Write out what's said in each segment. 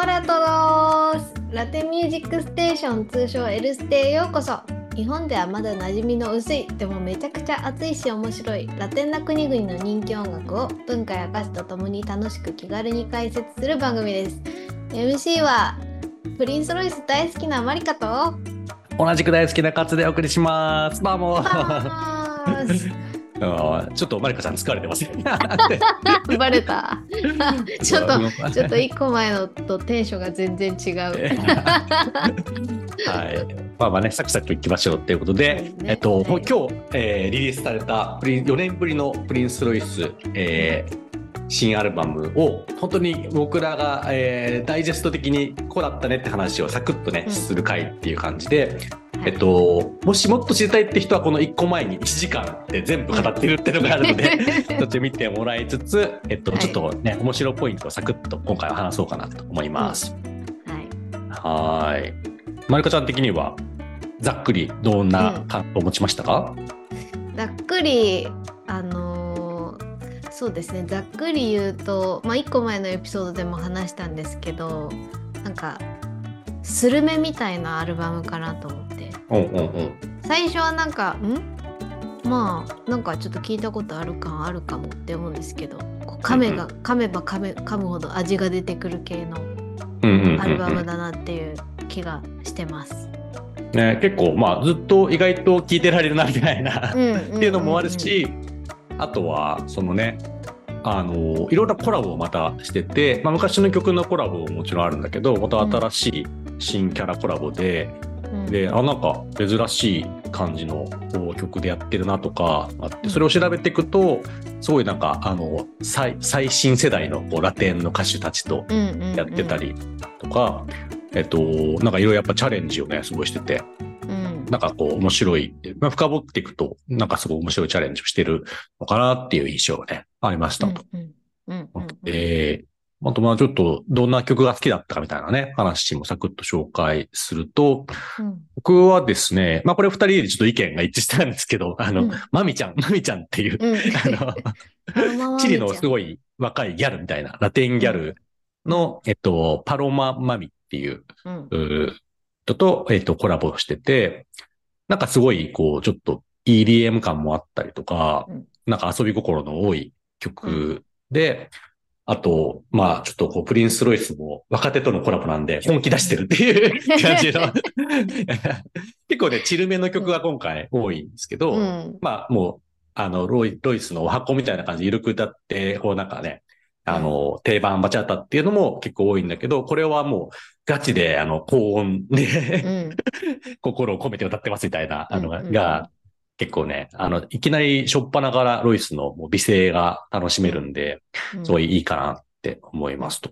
ーラトロースラテンミュージックステーション通称 L ステへようこそ日本ではまだ馴染みの薄いでもめちゃくちゃ熱いし面白いラテンな国々の人気音楽を文化や歌詞とともに楽しく気軽に解説する番組です MC はプリンスロイス大好きなマリカと同じく大好きなカツでお送りします。どうも。あーちょっとマリカさん疲れてますね。バレた。ちょっとちょっと一個前のとテンションが全然違う。はい。まあまあね、サクサクいきましょうということで、ですね。えっと、はい。今日、えーリリースされたプリン4年ぶりのプリンス・ロイス、えー新アルバムを本当に僕らが、えーダイジェスト的にこうだったねって話をサクッとね、うん。する回っていう感じで、はいえっと、もしもっと知りたいって人はこの1個前に1時間で全部語ってるっていうのがあるので、途中見てもらいつつ、えっと、はい。ちょっとね、面白いポイントをサクッと今回は話そうかなと思います。はい。はーい。まりかちゃん的には、ざっくりどんな感想を持ちましたか、ざっくりあのーそうですね。ざっくり言うと、まあ、1個前のエピソードでも話したんですけどなんかスルメみたいなアルバムかなと思ってうんうんうん。最初はなんかん？まあなんかちょっと聞いたことある感あるかもって思うんですけど噛めが、うん噛めば噛め噛むほど味が出てくる系のうんうんうんうんアルバムだなっていう気がしてます。ね、結構、まあ、ずっと意外と聴いてられるなみたいな、うんっていうのもあるし、あとは、そのね、あの、いろんなコラボをまたしてて、まあ、昔の曲のコラボももちろんあるんだけど、また新しい新キャラコラボで、うんで、あ、なんか珍しい感じの曲でやってるなとかあって、それを調べていくと、すごいなんか、あの、最最新世代のこうラテンの歌手たちとやってたりとか、えっと、なんかいろいろやっぱチャレンジをね、すごいしてて、うん。なんかこう面白い、まあ、深掘っていくと、なんかすごい面白いチャレンジをしてるのかなっていう印象がね、ありましたと。えー、あとまあちょっとどんな曲が好きだったかみたいなね、話もサクッと紹介すると、うん。僕はですね、まあこれ二人でちょっと意見が一致したんですけど、あの、うんマミちゃん、マミちゃんっていう、うん。あの、チリのすごい若いギャルみたいな、ラテンギャルの、えっと、パロママミっていう人と、えっと、コラボしてて、なんかすごい、こう、ちょっと EDM 感もあったりとか、うん。なんか遊び心の多い曲で、あと、まあ、ちょっとこう、プリンス・ロイスも若手とのコラボなんで、本気出してるっていう。感じの。結構ね、チルめの曲が今回多いんですけど、うん。まあ、もう、あの、ロイ、ロイスのお箱みたいな感じで緩く歌って、こうなんかね、あの、定番バチャータっていうのも結構多いんだけど、これはもうガチで、あの、高音うで、ん。心を込めて歌ってますみたいな、あのが、結構ね、あの、いきなりしょっぱながらロイスの美声が楽しめるんで、うんすごいいいかなって思いますと。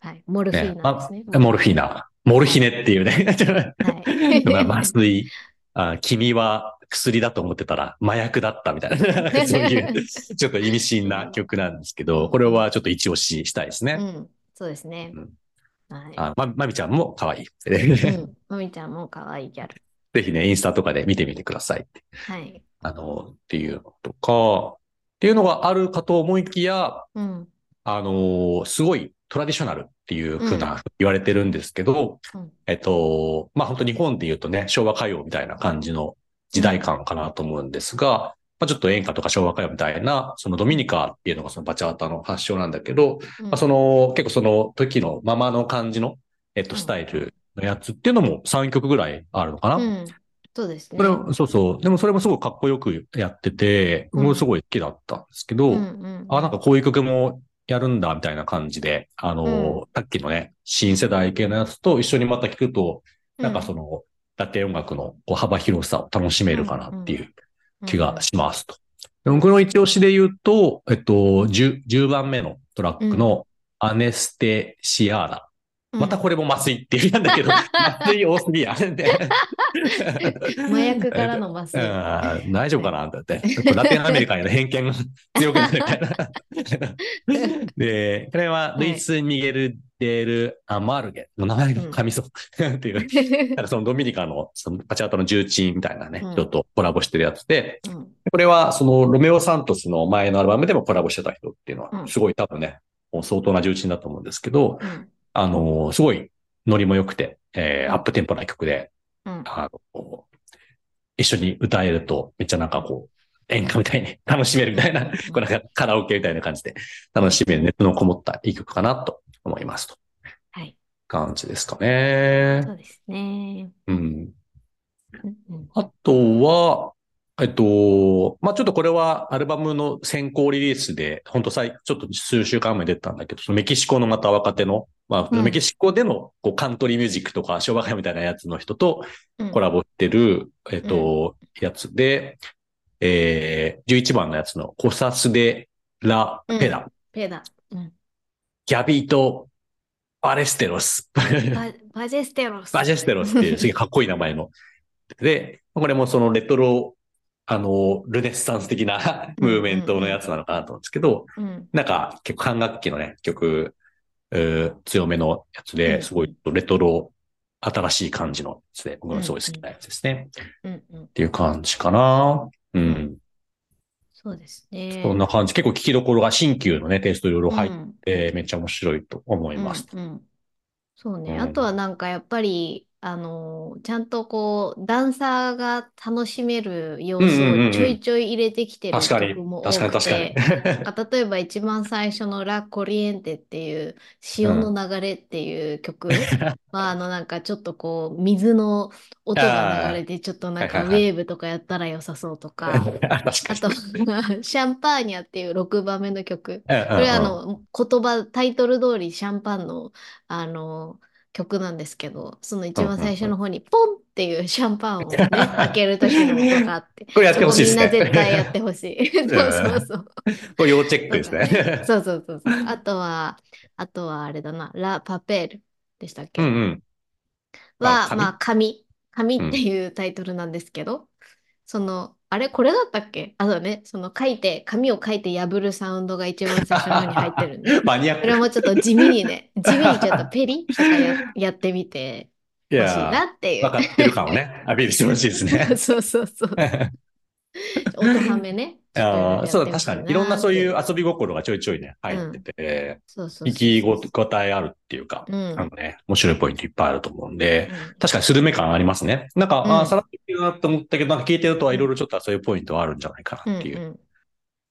はいモルフィねーナですね。あモルフィーナ、モルヒネっていうね、はい まあ麻酔あ、君は薬だと思ってたら麻薬だったみたいな、そういう、ちょっと意味深な曲なんですけど、これはちょっと一押ししたいですね。うんそうですねうん。はい。あま、まみちゃんも可愛い。うんまみちゃんも可愛いギャル。ぜひね、インスタとかで見てみてください。はい。あの、っていうのとか、っていうのがあるかと思いきや、うん。あのすごいトラディショナルっていうふううな言われてるんですけど、うん。えっと、まあ本当日本で言うとね、昭和歌謡みたいな感じの時代感かなと思うんですが、まあ、ちょっと演歌とか昭和歌謡みたいな、そのドミニカっていうのがそのバチャータの発祥なんだけど、うん。まあ、その結構その時のままの感じの、えっと、うん。スタイルのやつっていうのも3曲ぐらいあるのかな、うんそうですね。それもそうそう。でもそれもすごいかっこよくやってて、うん僕もすごい好きだったんですけど、うんうんあ、なんかこういう曲もやるんだみたいな感じで、あの、さっきのね、新世代系のやつと一緒にまた聴くと、なんかその、ラテン音楽のこう幅広さを楽しめるかなっていう気がしますと。で僕の一押しで言うと、えっと、10, 10番目のトラックのアネステシアーナ。またこれも麻酔って言うんだけど、麻酔多すぎや。麻薬からの麻酔。うん。大丈夫かな？って。言って。ラテンアメリカへの偏見が強くなるみたいな。で、これはルイス・ミゲル・デル・アマルゲの名前が噛みそう。っていう。そのドミニカのそのパチャートの重鎮みたいなね、うん。人とコラボしてるやつで、うん。これはそのロメオ・サントスの前のアルバムでもコラボしてた人っていうのうん。は、すごい多分ね、もう相当な重鎮だと思うんですけど、うんあの、すごいノリも良くて、えー、アップテンポな曲で、うん。あの、一緒に歌えると、めっちゃなんかこう、演歌みたいに 楽しめるみたいな、こうなんかカラオケみたいな感じで楽しめる熱のこもったいい曲かなと思いますと。はい。感じですかねそ。うですね。うん。うんうんあとは、えっと、まあ、ちょっとこれはアルバムの先行リリースで、本当最、ちょっと数週間前に出たんだけど、そのメキシコのまた若手の、まあ、うんメキシコでのこうカントリーミュージックとか昭和歌謡みたいなやつの人とうんコラボしてる、えっと、やつで、えー、11番のやつの Cosas de la Peda、 Peda。うん。 Gabito Ballesteros。バ Ballesteros。 Ballesteros っていうすげえかっこいい名前の。で、これもそのレトロ、あの、ルネッサンス的なムーブメントのやつなのかなと思うんですけど、うん。なんか結構管楽器のね、曲、えー強めのやつうんで、すごいレトロ、新しい感じのやつで、僕もすごい好きなやつですね。うんうん。っていう感じかな。うん。そうですね。そんな感じ。結構聞きどころが新旧のね、テイストいろいろ入っうんて、めっちゃ面白いと思います。うんうんそうね、うんあとはなんかやっぱり、あのーちゃんとこう、ダンサーが楽しめる要素うんうんうんうん。をちょいちょい入れてきてる確かに曲も、多確かに。く確かに。て、。あ例えば一番最初のラ・コリエンテっていう潮の流れっていう曲。は、あのなんかちょっとこう、水の音が流れて、ちょっとなんかウェーブとかやったら良さそうとか、あと、に。シャンパーニャっていう6番目の曲。これこれはあ、の言葉タイトル通りシャンパンのあの曲なんですけどその一番最初の方にポンっていうシャンパンをね開ける時の音があって これやってほしいですね。そこみんな絶対やってほしい。そうそうそう。これ要チェックですね。そうそうそうそう。あとはあとはあれだな。ラ・パペルでしたっけ、うんうん。はまあ紙紙っていうタイトルなんですけど、そのあれこれだったっけ？あとねその書いて紙を書いて破るサウンドが一番最初の方に入ってるんで マニアック。それもちょっと地味にね、地味にちょっとペリとかややってみていほしいやなっていう。分かってる感をね、アピールしてほしいですね。そうそうそう。音はめね。ちょっとあやってーそうだ、確かに。いろんなそういう遊び心がちょいちょいね、入ってて、そうそうそう生きご答えあるっていうか、うんあのね、面白いポイントいっぱいあると思うんで、うん確かにスルメ感ありますね。なんか、うんあーさらっなと思ったけど、なんか聞いてるといろいろちょっとそういうポイントはあるんじゃないかうんなっていううん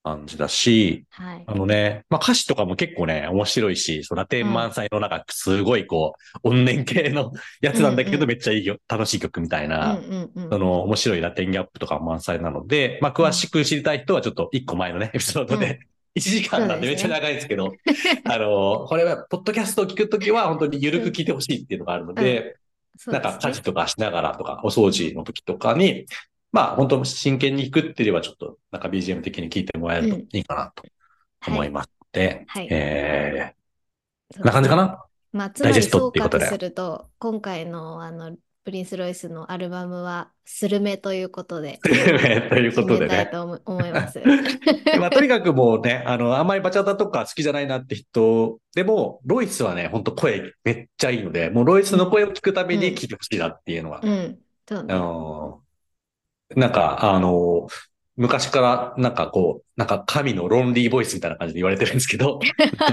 感じだし、はい。あのね、まあ歌詞とかも結構ね、面白いし、そのラテン満載のなんかすごいこう、怨念系のやつなんだけど、うんうん。めっちゃいいよ、楽しい曲みたいな、うんうんうん。その面白いラテンギャップとかも満載なので、まあ詳しく知りたい人はちょっと一個前のね、エピソードうん。で、1時間なんでめっちゃ長いですけど、あの、これは、ポッドキャストを聞くときは本当に緩く聞いてほしいっていうのがあるので、なんか家事とかしながらとか、お掃除の時とかに、まあ本当真剣に弾くっていうよりはちょっとなんか BGM 的に聞いてもらえるといいかなと思いますので、はい。えー、こんな感じかな？まあ、つまりダイジェスト総っていうことで。括すると、今回のあのプリンス・ロイスのアルバムはスルメということで、ということでね。と思思います。まあ、とにかくもうね、あの、あんまりバチャタとか好きじゃないなって人でも、ロイスはね、ほんと声めっちゃいいので、もうロイスの声を聞くために聞いてほしいなっていうのは、うん。そうあね。のなんか、あの昔からなんかこう、なんか神のロンリーボイスみたいな感じで言われてるんですけど、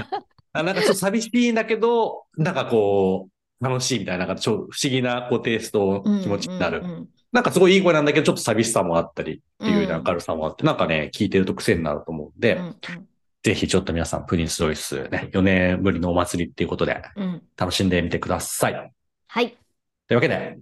あなんかちょっと寂しいんだけど、なんかこう、楽しいみたいな、なんかち不思議なこうテイスト、気持ちになる。うんうんなんかすごいいい声なんだけど、ちょっと寂しさもあったりっていううん明るさもあって、なんかね、聞いてると癖になると思うんで、うんぜひちょっと皆さん、プリンス・ロイスね、4年ぶりのお祭りっていうことで、うんうん楽しんでみてください。はい。というわけで、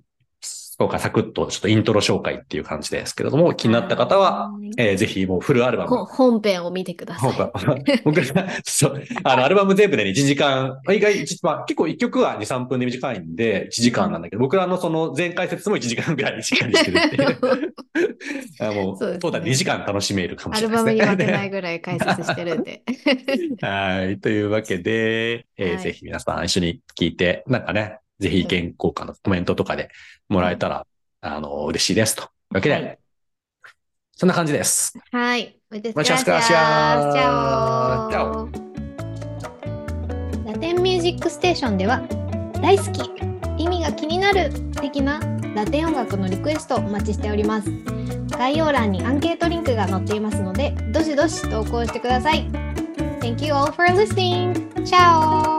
今回サクッとちょっとイントロ紹介っていう感じですけれども、気になった方ははい、えーぜひもうフルアルバムほ。本編を見てください。僕が、そう、あの、アルバム全部でね、1時間、意外、まあ、結構1曲は2、3分で短いんで、1時間なんだけど、僕らのその全解説も1時間ぐらいしっかりしてるっていう。あもう、そうねそうだ、2時間楽しめるかもアしれないですね。ルバムに負けないぐらい解説してるんで。はい。というわけで、えーはいぜひ皆さん一緒に聞いて、なんかね、ぜひ意見交換のコメントとかでもらえたら、あの、嬉しいです。というわけで、はいそんな感じです。はい。Muchas Muchas gracias. gracias. Chao. ラテンミュージックステーションでは大好き意味が気になる的なラテン音楽のリクエストをお待ちしております概要欄にアンケートリンクが載っていますのでどしどし投稿してください Thank you all for listening! Ciao!